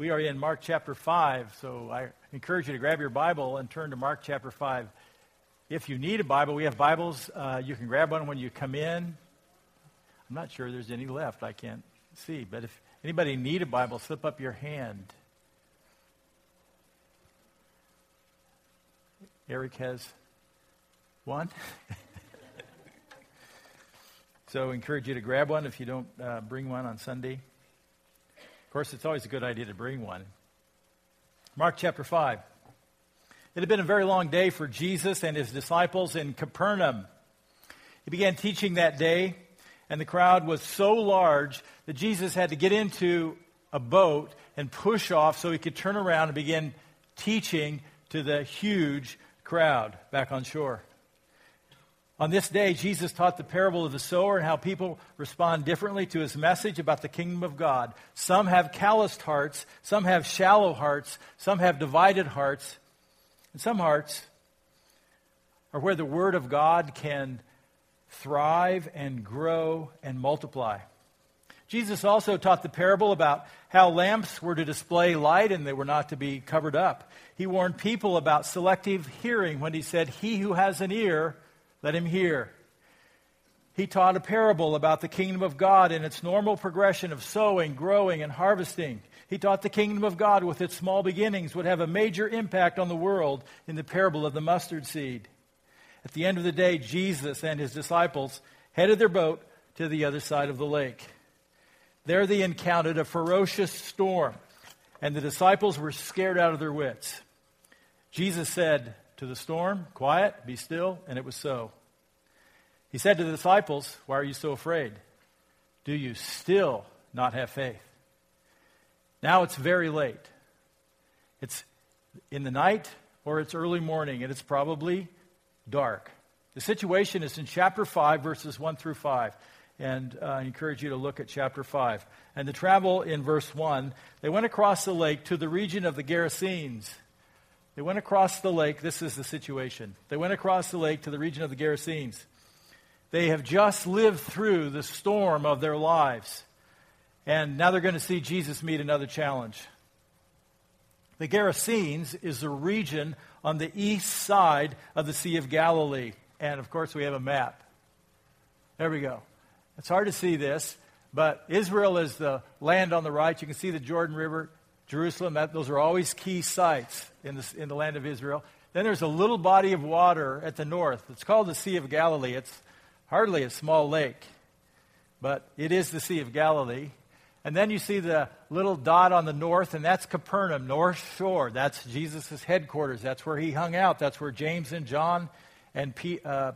We are in Mark chapter 5, so I encourage you to grab your Bible and turn to Mark chapter 5. If you need a Bible, we have Bibles. Uh, you can grab one when you come in. I'm not sure there's any left. I can't see. But if anybody need a Bible, slip up your hand. Eric has one. so encourage you to grab one if you don't uh, bring one on Sunday. Of course, it's always a good idea to bring one. Mark chapter 5. It had been a very long day for Jesus and his disciples in Capernaum. He began teaching that day, and the crowd was so large that Jesus had to get into a boat and push off so he could turn around and begin teaching to the huge crowd back on shore. On this day, Jesus taught the parable of the sower and how people respond differently to his message about the kingdom of God. Some have calloused hearts, some have shallow hearts, some have divided hearts, and some hearts are where the word of God can thrive and grow and multiply. Jesus also taught the parable about how lamps were to display light and they were not to be covered up. He warned people about selective hearing when he said, He who has an ear, let him hear. He taught a parable about the kingdom of God and its normal progression of sowing, growing, and harvesting. He taught the kingdom of God with its small beginnings would have a major impact on the world in the parable of the mustard seed. At the end of the day, Jesus and his disciples headed their boat to the other side of the lake. There they encountered a ferocious storm, and the disciples were scared out of their wits. Jesus said, to the storm, Quiet, be still, and it was so. He said to the disciples, Why are you so afraid? Do you still not have faith? Now it's very late. It's in the night or it's early morning, and it's probably dark. The situation is in chapter 5, verses 1 through 5. And uh, I encourage you to look at chapter 5. And the travel in verse 1, they went across the lake to the region of the Gerasenes. They went across the lake. This is the situation. They went across the lake to the region of the Gerasenes. They have just lived through the storm of their lives. And now they're going to see Jesus meet another challenge. The Gerasenes is a region on the east side of the Sea of Galilee. And of course, we have a map. There we go. It's hard to see this, but Israel is the land on the right. You can see the Jordan River. Jerusalem, that, those are always key sites in the, in the land of Israel. Then there's a little body of water at the north. It's called the Sea of Galilee. It's hardly a small lake, but it is the Sea of Galilee. And then you see the little dot on the north, and that's Capernaum, North Shore. That's Jesus' headquarters. That's where he hung out. That's where James and John and, P, uh,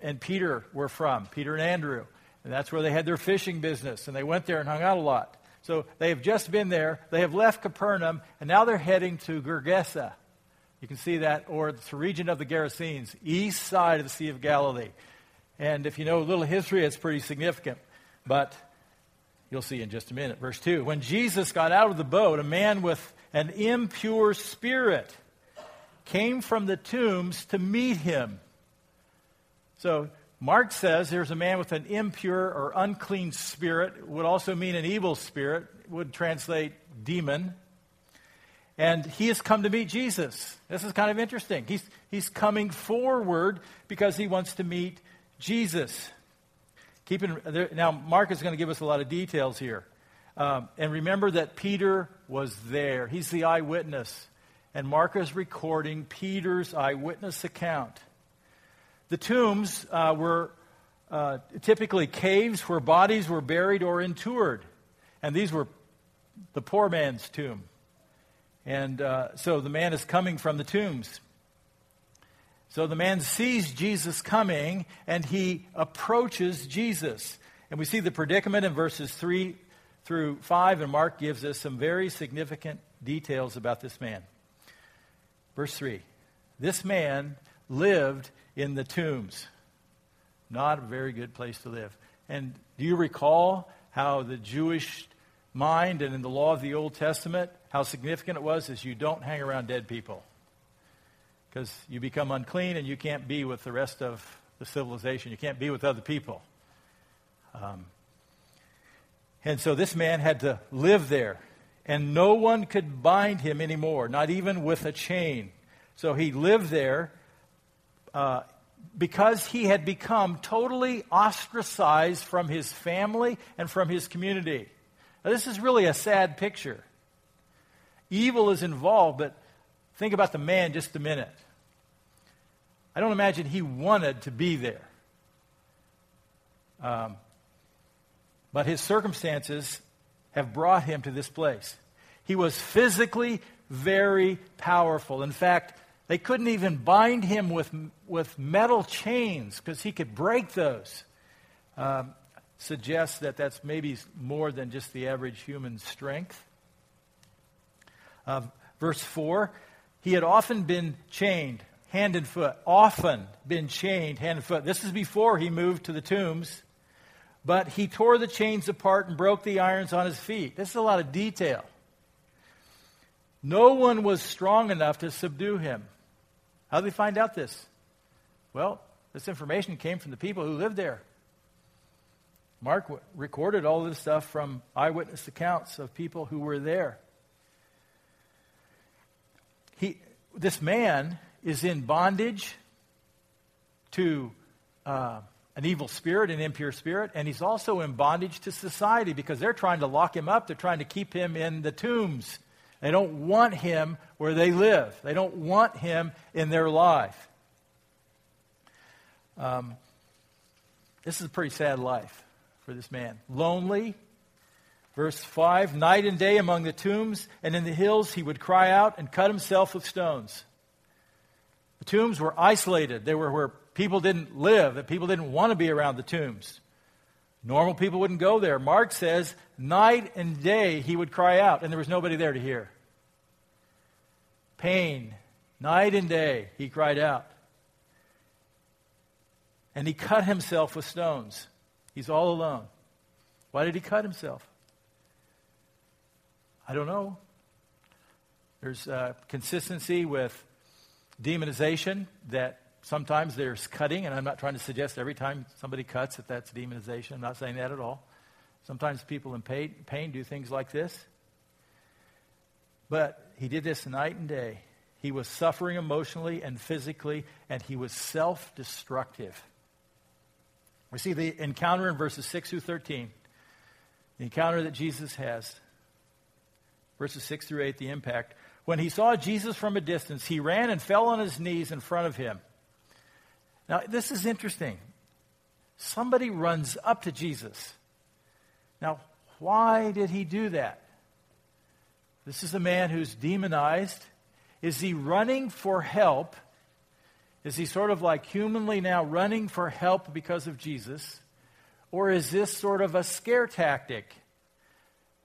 and Peter were from, Peter and Andrew. And that's where they had their fishing business, and they went there and hung out a lot. So they have just been there. They have left Capernaum, and now they're heading to Gergesa. You can see that, or it's the region of the Gerasenes, east side of the Sea of Galilee. And if you know a little history, it's pretty significant. But you'll see in just a minute. Verse 2 When Jesus got out of the boat, a man with an impure spirit came from the tombs to meet him. So Mark says there's a man with an impure or unclean spirit, would also mean an evil spirit, would translate demon. And he has come to meet Jesus. This is kind of interesting. He's, he's coming forward because he wants to meet Jesus. Keep in, now, Mark is going to give us a lot of details here. Um, and remember that Peter was there. He's the eyewitness. And Mark is recording Peter's eyewitness account. The tombs uh, were uh, typically caves where bodies were buried or interred. And these were the poor man's tomb. And uh, so the man is coming from the tombs. So the man sees Jesus coming and he approaches Jesus. And we see the predicament in verses 3 through 5, and Mark gives us some very significant details about this man. Verse 3 This man lived in the tombs. Not a very good place to live. And do you recall how the Jewish mind and in the law of the Old Testament, how significant it was is you don't hang around dead people. Because you become unclean and you can't be with the rest of the civilization. You can't be with other people. Um, and so this man had to live there. and no one could bind him anymore, not even with a chain. So he lived there uh, because he had become totally ostracized from his family and from his community. Now, this is really a sad picture. Evil is involved, but think about the man just a minute. I don't imagine he wanted to be there. Um, but his circumstances have brought him to this place. He was physically very powerful. In fact, they couldn't even bind him with, with metal chains because he could break those. Um, suggests that that's maybe more than just the average human strength. Uh, verse 4 He had often been chained hand and foot, often been chained hand and foot. This is before he moved to the tombs. But he tore the chains apart and broke the irons on his feet. This is a lot of detail. No one was strong enough to subdue him. How did they find out this? Well, this information came from the people who lived there. Mark recorded all this stuff from eyewitness accounts of people who were there. He, this man is in bondage to uh, an evil spirit, an impure spirit, and he's also in bondage to society because they're trying to lock him up. They're trying to keep him in the tombs. They don't want him where they live, they don't want him in their life. Um, this is a pretty sad life for this man. Lonely. Verse 5 Night and day among the tombs and in the hills he would cry out and cut himself with stones. The tombs were isolated, they were where people didn't live, that people didn't want to be around the tombs. Normal people wouldn't go there. Mark says, night and day he would cry out, and there was nobody there to hear. Pain, night and day, he cried out. And he cut himself with stones. He's all alone. Why did he cut himself? I don't know. There's uh, consistency with demonization that sometimes there's cutting, and I'm not trying to suggest every time somebody cuts that that's demonization. I'm not saying that at all. Sometimes people in pain, pain do things like this. But he did this night and day. He was suffering emotionally and physically, and he was self destructive. We see the encounter in verses 6 through 13. The encounter that Jesus has. Verses 6 through 8, the impact. When he saw Jesus from a distance, he ran and fell on his knees in front of him. Now, this is interesting. Somebody runs up to Jesus. Now, why did he do that? This is a man who's demonized. Is he running for help is he sort of like humanly now running for help because of Jesus? Or is this sort of a scare tactic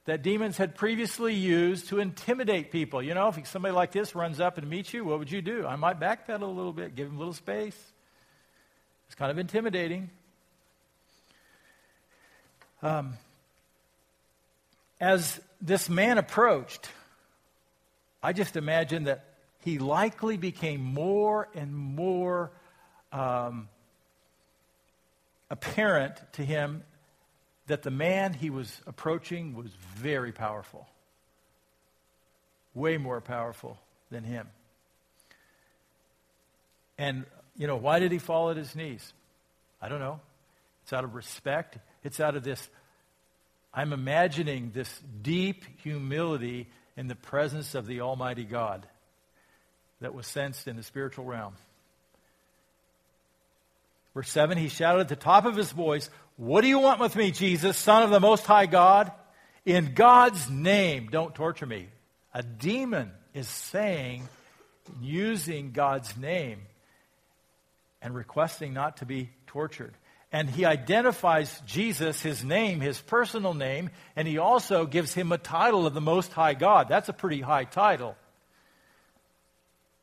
that demons had previously used to intimidate people? You know, if somebody like this runs up and meets you, what would you do? I might backpedal a little bit, give him a little space. It's kind of intimidating. Um, as this man approached, I just imagine that he likely became more and more um, apparent to him that the man he was approaching was very powerful, way more powerful than him. And, you know, why did he fall at his knees? I don't know. It's out of respect. It's out of this, I'm imagining this deep humility in the presence of the Almighty God that was sensed in the spiritual realm. Verse 7 He shouted at the top of his voice, What do you want with me, Jesus, Son of the Most High God? In God's name, don't torture me. A demon is saying, using God's name, and requesting not to be tortured. And he identifies Jesus, his name, his personal name, and he also gives him a title of the Most High God. That's a pretty high title.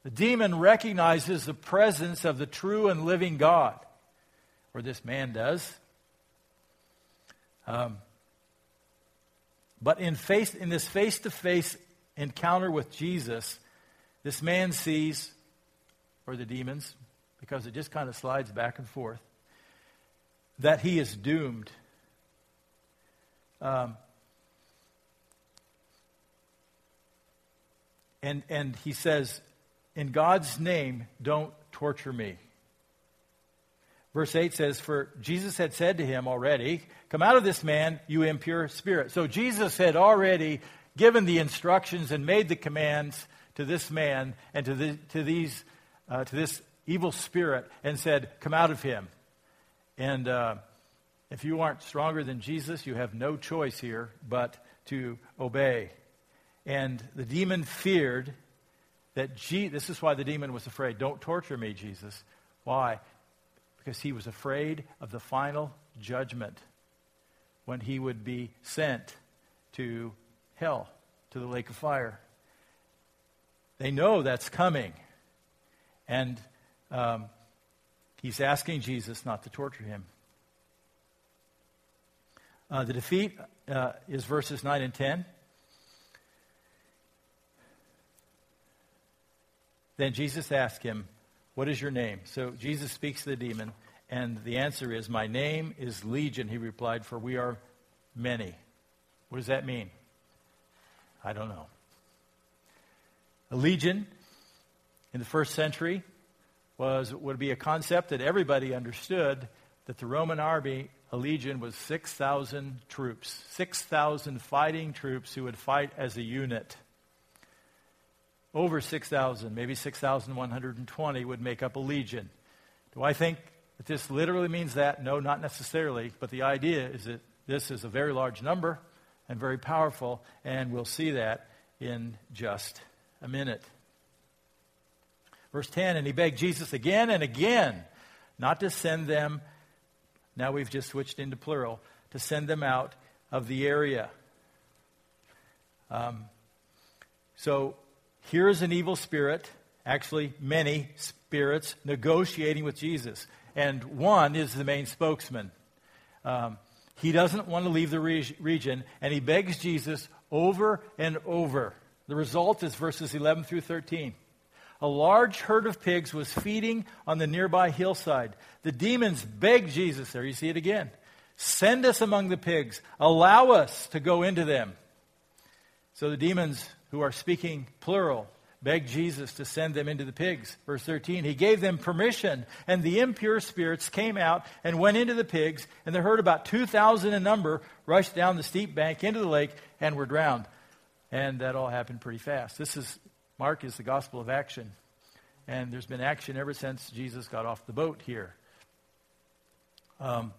The demon recognizes the presence of the true and living God, or this man does. Um, but in face in this face to face encounter with Jesus, this man sees, or the demons, because it just kind of slides back and forth, that he is doomed. Um, and, and he says, In God's name, don't torture me. Verse 8 says, For Jesus had said to him already, Come out of this man, you impure spirit. So Jesus had already given the instructions and made the commands to this man and to, the, to, these, uh, to this evil spirit and said, Come out of him. And uh, if you aren't stronger than Jesus, you have no choice here but to obey. And the demon feared that Je- this is why the demon was afraid. Don't torture me, Jesus. Why? Because he was afraid of the final judgment when he would be sent to hell, to the lake of fire. They know that's coming. And um, he's asking Jesus not to torture him. Uh, the defeat uh, is verses 9 and 10. Then Jesus asked him, What is your name? So Jesus speaks to the demon, and the answer is, My name is Legion, he replied, for we are many. What does that mean? I don't know. A legion in the first century was would be a concept that everybody understood that the Roman army, a legion, was 6,000 troops, 6,000 fighting troops who would fight as a unit over 6,000, maybe 6,120 would make up a legion. Do I think that this literally means that? No, not necessarily. But the idea is that this is a very large number and very powerful, and we'll see that in just a minute. Verse 10 And he begged Jesus again and again not to send them, now we've just switched into plural, to send them out of the area. Um, so here is an evil spirit, actually, many spirits, negotiating with Jesus. And one is the main spokesman. Um, he doesn't want to leave the re- region, and he begs Jesus over and over. The result is verses 11 through 13. A large herd of pigs was feeding on the nearby hillside. The demons begged Jesus, there you see it again, send us among the pigs, allow us to go into them. So the demons who are speaking plural, begged Jesus to send them into the pigs. Verse 13, he gave them permission, and the impure spirits came out and went into the pigs, and the herd, about 2,000 in number, rushed down the steep bank into the lake and were drowned. And that all happened pretty fast. This is, Mark is the gospel of action. And there's been action ever since Jesus got off the boat here. Um,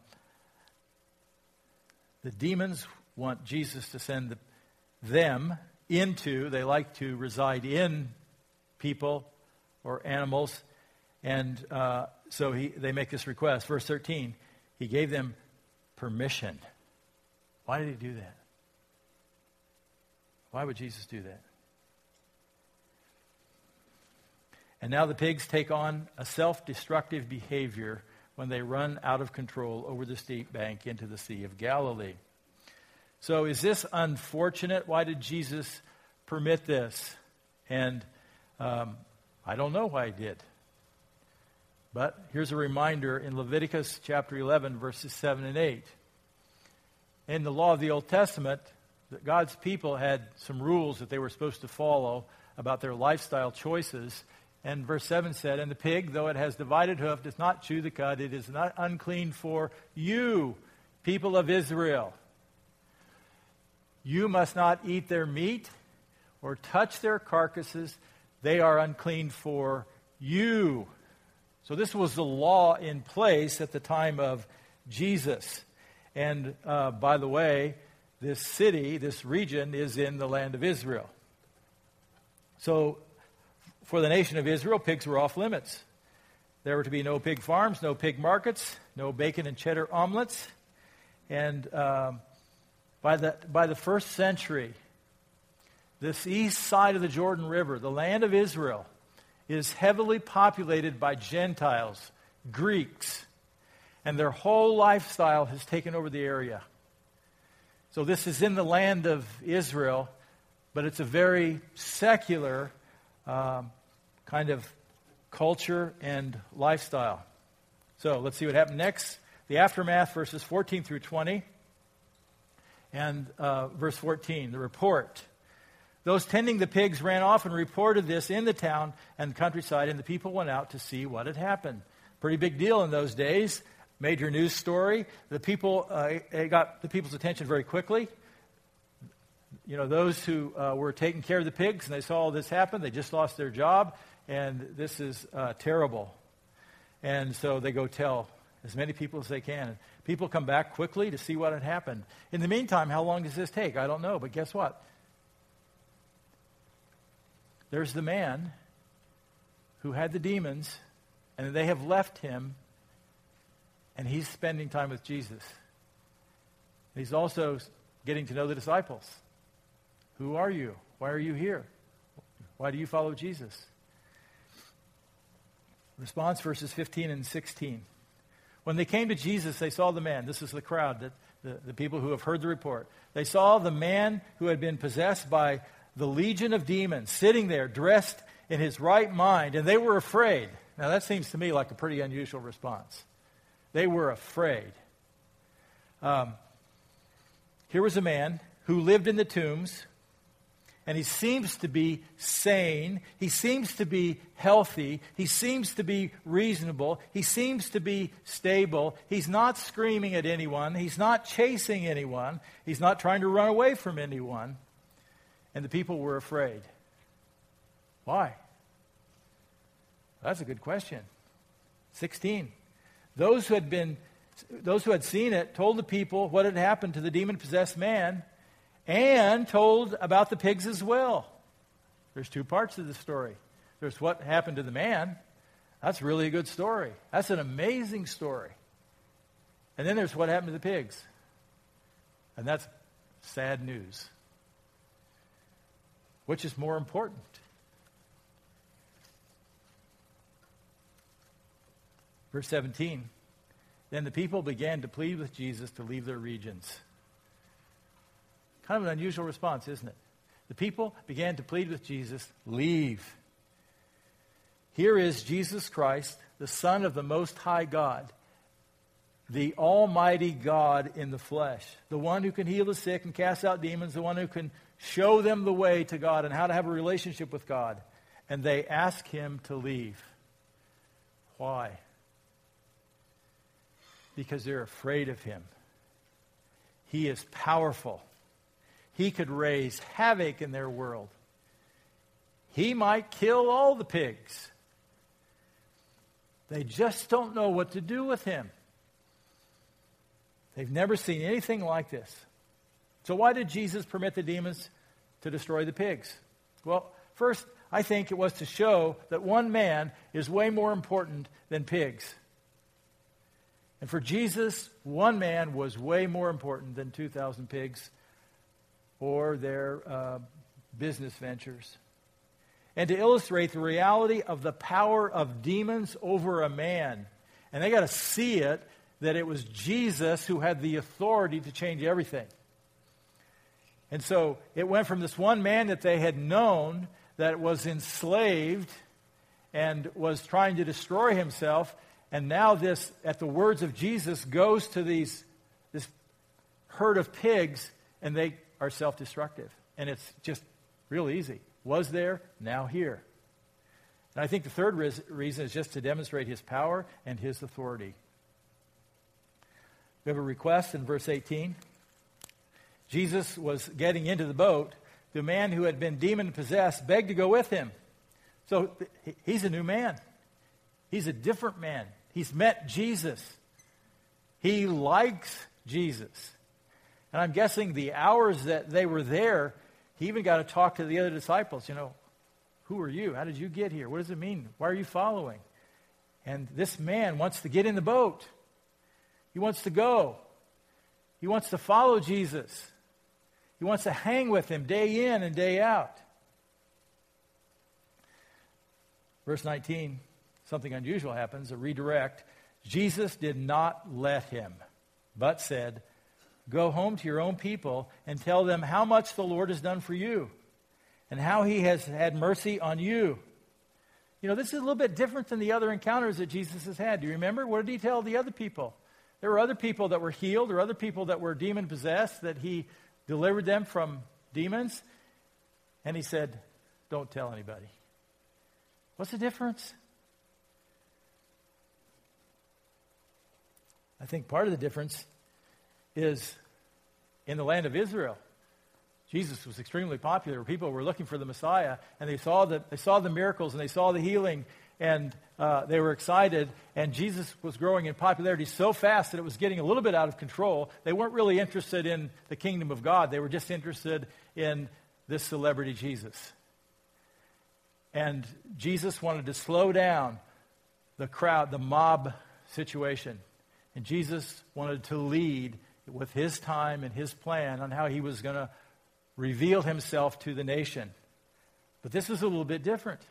the demons want Jesus to send the, them into, they like to reside in people or animals. And uh, so he, they make this request. Verse 13, he gave them permission. Why did he do that? Why would Jesus do that? And now the pigs take on a self destructive behavior when they run out of control over the steep bank into the Sea of Galilee. So is this unfortunate? Why did Jesus permit this? And um, I don't know why he did. But here's a reminder in Leviticus chapter 11, verses 7 and 8. In the law of the Old Testament, God's people had some rules that they were supposed to follow about their lifestyle choices. And verse 7 said, And the pig, though it has divided hoof, does not chew the cud. It is not unclean for you, people of Israel. You must not eat their meat or touch their carcasses. They are unclean for you. So, this was the law in place at the time of Jesus. And uh, by the way, this city, this region, is in the land of Israel. So, for the nation of Israel, pigs were off limits. There were to be no pig farms, no pig markets, no bacon and cheddar omelets. And um, by the, by the first century, this east side of the Jordan River, the land of Israel, is heavily populated by Gentiles, Greeks, and their whole lifestyle has taken over the area. So this is in the land of Israel, but it's a very secular um, kind of culture and lifestyle. So let's see what happened next. The aftermath, verses 14 through 20. And uh, verse 14, the report. Those tending the pigs ran off and reported this in the town and countryside, and the people went out to see what had happened. Pretty big deal in those days. Major news story. The people uh, it got the people's attention very quickly. You know, those who uh, were taking care of the pigs and they saw all this happen, they just lost their job, and this is uh, terrible. And so they go tell as many people as they can. People come back quickly to see what had happened. In the meantime, how long does this take? I don't know, but guess what? There's the man who had the demons, and they have left him, and he's spending time with Jesus. He's also getting to know the disciples. Who are you? Why are you here? Why do you follow Jesus? Response verses 15 and 16. When they came to Jesus, they saw the man. This is the crowd, that, the, the people who have heard the report. They saw the man who had been possessed by the legion of demons sitting there dressed in his right mind, and they were afraid. Now, that seems to me like a pretty unusual response. They were afraid. Um, here was a man who lived in the tombs, and he seems to be sane. He seems to be healthy. He seems to be reasonable. He seems to be stable. He's not screaming at anyone. He's not chasing anyone. He's not trying to run away from anyone. And the people were afraid. Why? That's a good question. 16. Those who had been those who had seen it told the people what had happened to the demon possessed man and told about the pigs as well. There's two parts of the story. There's what happened to the man. That's really a good story. That's an amazing story. And then there's what happened to the pigs. And that's sad news. Which is more important? Verse 17 Then the people began to plead with Jesus to leave their regions. Kind of an unusual response, isn't it? The people began to plead with Jesus, Leave. Here is Jesus Christ, the Son of the Most High God, the Almighty God in the flesh, the one who can heal the sick and cast out demons, the one who can show them the way to God and how to have a relationship with God. And they ask him to leave. Why? Because they're afraid of him. He is powerful. He could raise havoc in their world. He might kill all the pigs. They just don't know what to do with him. They've never seen anything like this. So, why did Jesus permit the demons to destroy the pigs? Well, first, I think it was to show that one man is way more important than pigs. And for Jesus, one man was way more important than 2,000 pigs or their uh, business ventures. And to illustrate the reality of the power of demons over a man. And they got to see it that it was Jesus who had the authority to change everything. And so it went from this one man that they had known that was enslaved and was trying to destroy himself, and now this, at the words of Jesus, goes to these this herd of pigs, and they are self-destructive. And it's just real easy. Was there, now here. And I think the third reason is just to demonstrate his power and his authority. We have a request in verse 18. Jesus was getting into the boat, the man who had been demon possessed begged to go with him. So he's a new man. He's a different man. He's met Jesus. He likes Jesus. And I'm guessing the hours that they were there, he even got to talk to the other disciples. You know, who are you? How did you get here? What does it mean? Why are you following? And this man wants to get in the boat. He wants to go. He wants to follow Jesus. He wants to hang with him day in and day out. Verse 19, something unusual happens, a redirect. Jesus did not let him, but said, Go home to your own people and tell them how much the Lord has done for you and how he has had mercy on you. You know, this is a little bit different than the other encounters that Jesus has had. Do you remember? What did he tell the other people? There were other people that were healed, or other people that were demon possessed that he delivered them from demons. and he said, Don't tell anybody. What's the difference? I think part of the difference is in the land of Israel. Jesus was extremely popular. People were looking for the Messiah, and they saw the, they saw the miracles and they saw the healing, and uh, they were excited. And Jesus was growing in popularity so fast that it was getting a little bit out of control. They weren't really interested in the kingdom of God, they were just interested in this celebrity Jesus. And Jesus wanted to slow down the crowd, the mob situation. And Jesus wanted to lead with his time and his plan on how he was going to reveal himself to the nation. But this is a little bit different.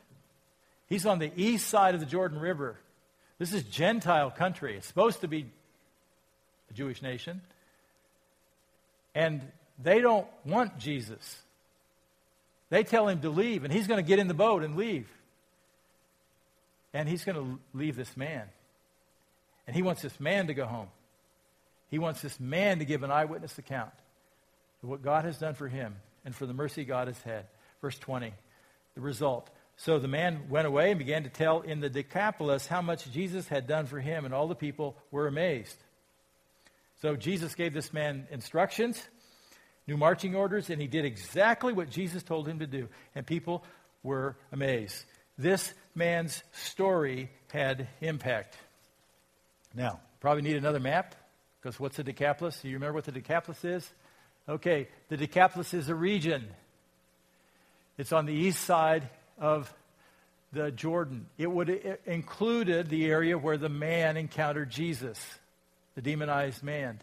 He's on the east side of the Jordan River. This is Gentile country. It's supposed to be a Jewish nation. And they don't want Jesus. They tell him to leave, and he's going to get in the boat and leave. And he's going to leave this man. And he wants this man to go home. He wants this man to give an eyewitness account of what God has done for him and for the mercy God has had. Verse 20, the result. So the man went away and began to tell in the Decapolis how much Jesus had done for him, and all the people were amazed. So Jesus gave this man instructions new marching orders, and he did exactly what Jesus told him to do. And people were amazed. This man's story had impact. Now, probably need another map, because what's the Decapolis? Do you remember what the Decapolis is? Okay, the Decapolis is a region. It's on the east side of the Jordan. It would it included the area where the man encountered Jesus, the demonized man.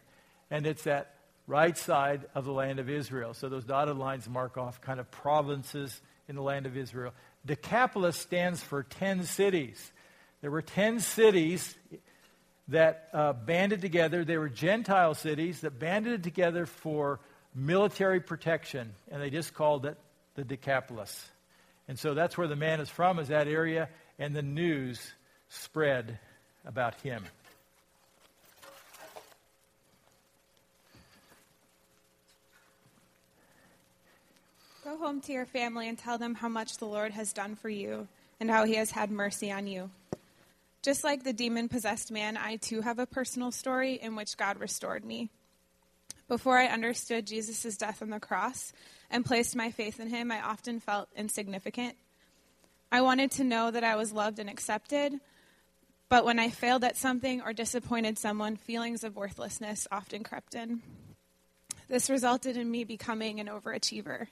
And it's that right side of the land of Israel. So those dotted lines mark off kind of provinces in the land of Israel. Decapolis stands for 10 cities. There were 10 cities that uh, banded together. They were Gentile cities that banded together for military protection, and they just called it the Decapolis. And so that's where the man is from, is that area, and the news spread about him. Go home to your family and tell them how much the Lord has done for you and how he has had mercy on you. Just like the demon possessed man, I too have a personal story in which God restored me. Before I understood Jesus' death on the cross and placed my faith in him, I often felt insignificant. I wanted to know that I was loved and accepted, but when I failed at something or disappointed someone, feelings of worthlessness often crept in. This resulted in me becoming an overachiever.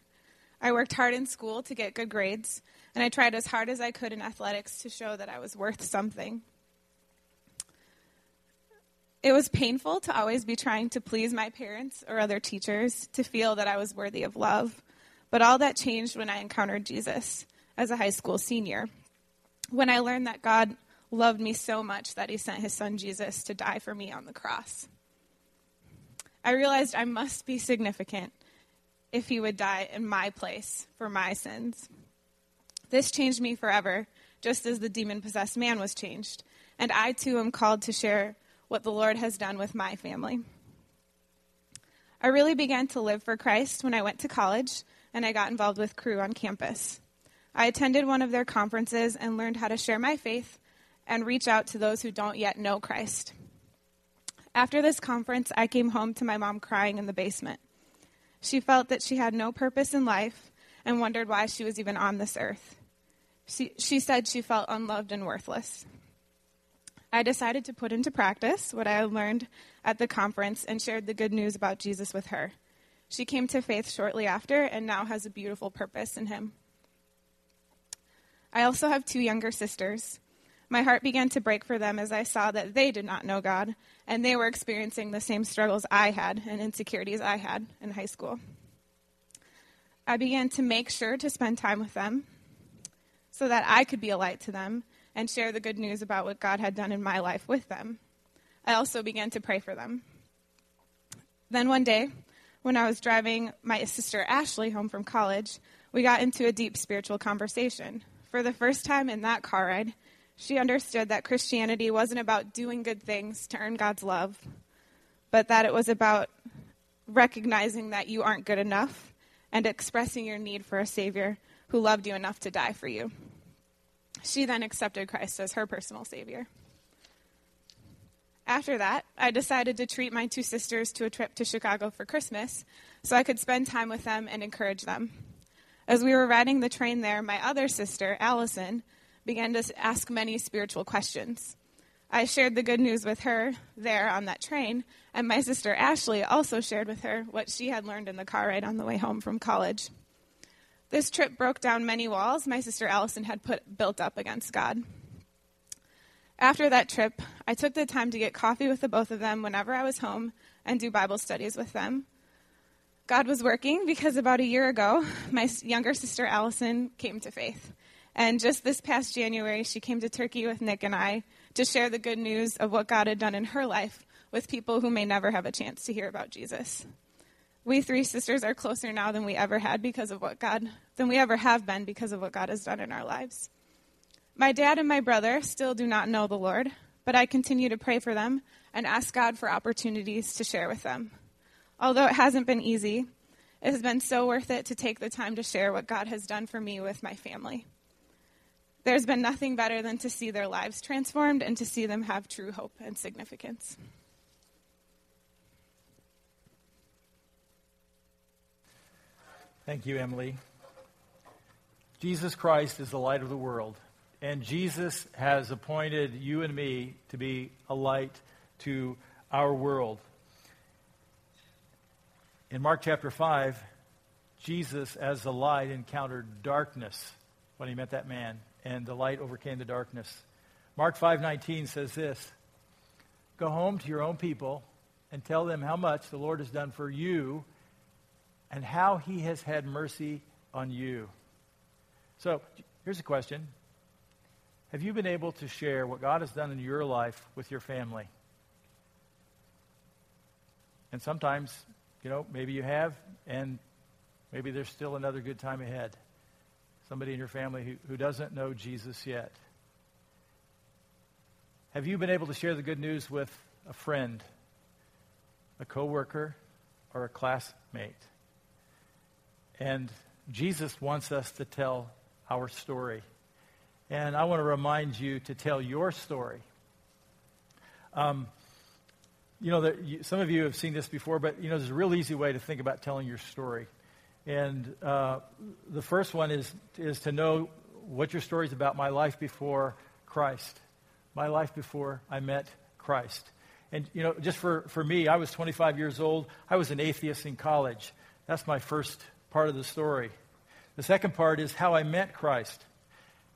I worked hard in school to get good grades, and I tried as hard as I could in athletics to show that I was worth something. It was painful to always be trying to please my parents or other teachers to feel that I was worthy of love. But all that changed when I encountered Jesus as a high school senior. When I learned that God loved me so much that he sent his son Jesus to die for me on the cross. I realized I must be significant if he would die in my place for my sins. This changed me forever, just as the demon possessed man was changed. And I too am called to share what the Lord has done with my family. I really began to live for Christ when I went to college and I got involved with Cru on campus. I attended one of their conferences and learned how to share my faith and reach out to those who don't yet know Christ. After this conference, I came home to my mom crying in the basement. She felt that she had no purpose in life and wondered why she was even on this earth. She, she said she felt unloved and worthless. I decided to put into practice what I had learned at the conference and shared the good news about Jesus with her. She came to faith shortly after and now has a beautiful purpose in Him. I also have two younger sisters. My heart began to break for them as I saw that they did not know God, and they were experiencing the same struggles I had and insecurities I had in high school. I began to make sure to spend time with them so that I could be a light to them and share the good news about what God had done in my life with them. I also began to pray for them. Then one day, when I was driving my sister Ashley home from college, we got into a deep spiritual conversation. For the first time in that car ride, she understood that Christianity wasn't about doing good things to earn God's love, but that it was about recognizing that you aren't good enough and expressing your need for a Savior who loved you enough to die for you. She then accepted Christ as her personal Savior. After that, I decided to treat my two sisters to a trip to Chicago for Christmas so I could spend time with them and encourage them. As we were riding the train there, my other sister, Allison, began to ask many spiritual questions. I shared the good news with her there on that train, and my sister Ashley also shared with her what she had learned in the car ride on the way home from college. This trip broke down many walls my sister Allison had put built up against God. After that trip, I took the time to get coffee with the both of them whenever I was home and do Bible studies with them. God was working because about a year ago, my younger sister Allison came to faith. And just this past January, she came to Turkey with Nick and I to share the good news of what God had done in her life with people who may never have a chance to hear about Jesus. We three sisters are closer now than we ever had because of what God, than we ever have been because of what God has done in our lives. My dad and my brother still do not know the Lord, but I continue to pray for them and ask God for opportunities to share with them. Although it hasn't been easy, it has been so worth it to take the time to share what God has done for me with my family. There's been nothing better than to see their lives transformed and to see them have true hope and significance. Thank you, Emily. Jesus Christ is the light of the world. And Jesus has appointed you and me to be a light to our world. In Mark chapter 5, Jesus, as the light, encountered darkness when he met that man, and the light overcame the darkness. Mark 5:19 says this: Go home to your own people and tell them how much the Lord has done for you and how he has had mercy on you. So, here's a question have you been able to share what God has done in your life with your family? And sometimes, you know, maybe you have, and maybe there's still another good time ahead. Somebody in your family who, who doesn't know Jesus yet. Have you been able to share the good news with a friend, a coworker, or a classmate? And Jesus wants us to tell our story. And I want to remind you to tell your story. Um, you know, there, you, some of you have seen this before, but, you know, there's a real easy way to think about telling your story. And uh, the first one is, is to know what your story is about my life before Christ, my life before I met Christ. And, you know, just for, for me, I was 25 years old. I was an atheist in college. That's my first part of the story. The second part is how I met Christ.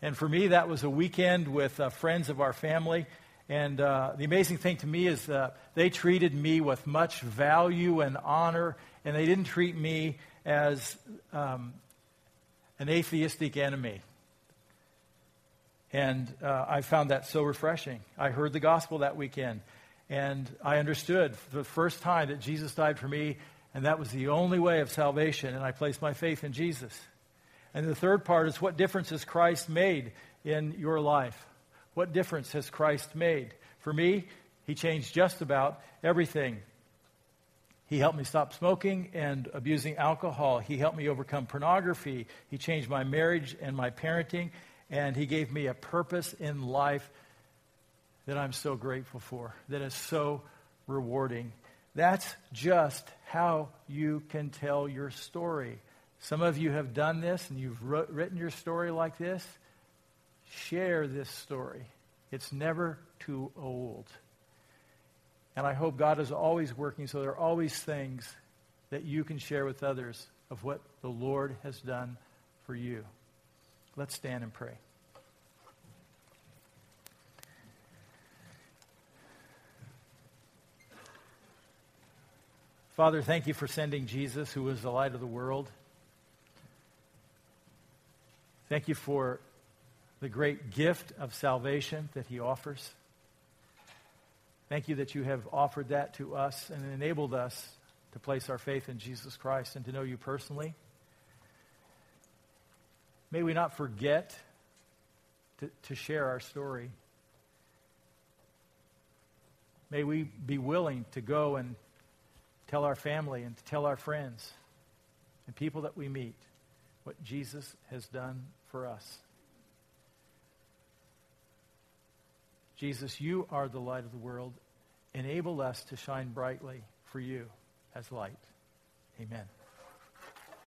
And for me, that was a weekend with uh, friends of our family. And uh, the amazing thing to me is uh, they treated me with much value and honor, and they didn't treat me as um, an atheistic enemy. And uh, I found that so refreshing. I heard the gospel that weekend, and I understood for the first time that Jesus died for me, and that was the only way of salvation, and I placed my faith in Jesus. And the third part is what difference has Christ made in your life? What difference has Christ made? For me, he changed just about everything. He helped me stop smoking and abusing alcohol. He helped me overcome pornography. He changed my marriage and my parenting. And he gave me a purpose in life that I'm so grateful for, that is so rewarding. That's just how you can tell your story. Some of you have done this and you've written your story like this. Share this story. It's never too old. And I hope God is always working so there are always things that you can share with others of what the Lord has done for you. Let's stand and pray. Father, thank you for sending Jesus, who was the light of the world. Thank you for the great gift of salvation that he offers. Thank you that you have offered that to us and enabled us to place our faith in Jesus Christ and to know you personally. May we not forget to, to share our story. May we be willing to go and tell our family and to tell our friends and people that we meet what Jesus has done for us. Jesus, you are the light of the world. Enable us to shine brightly for you as light. Amen.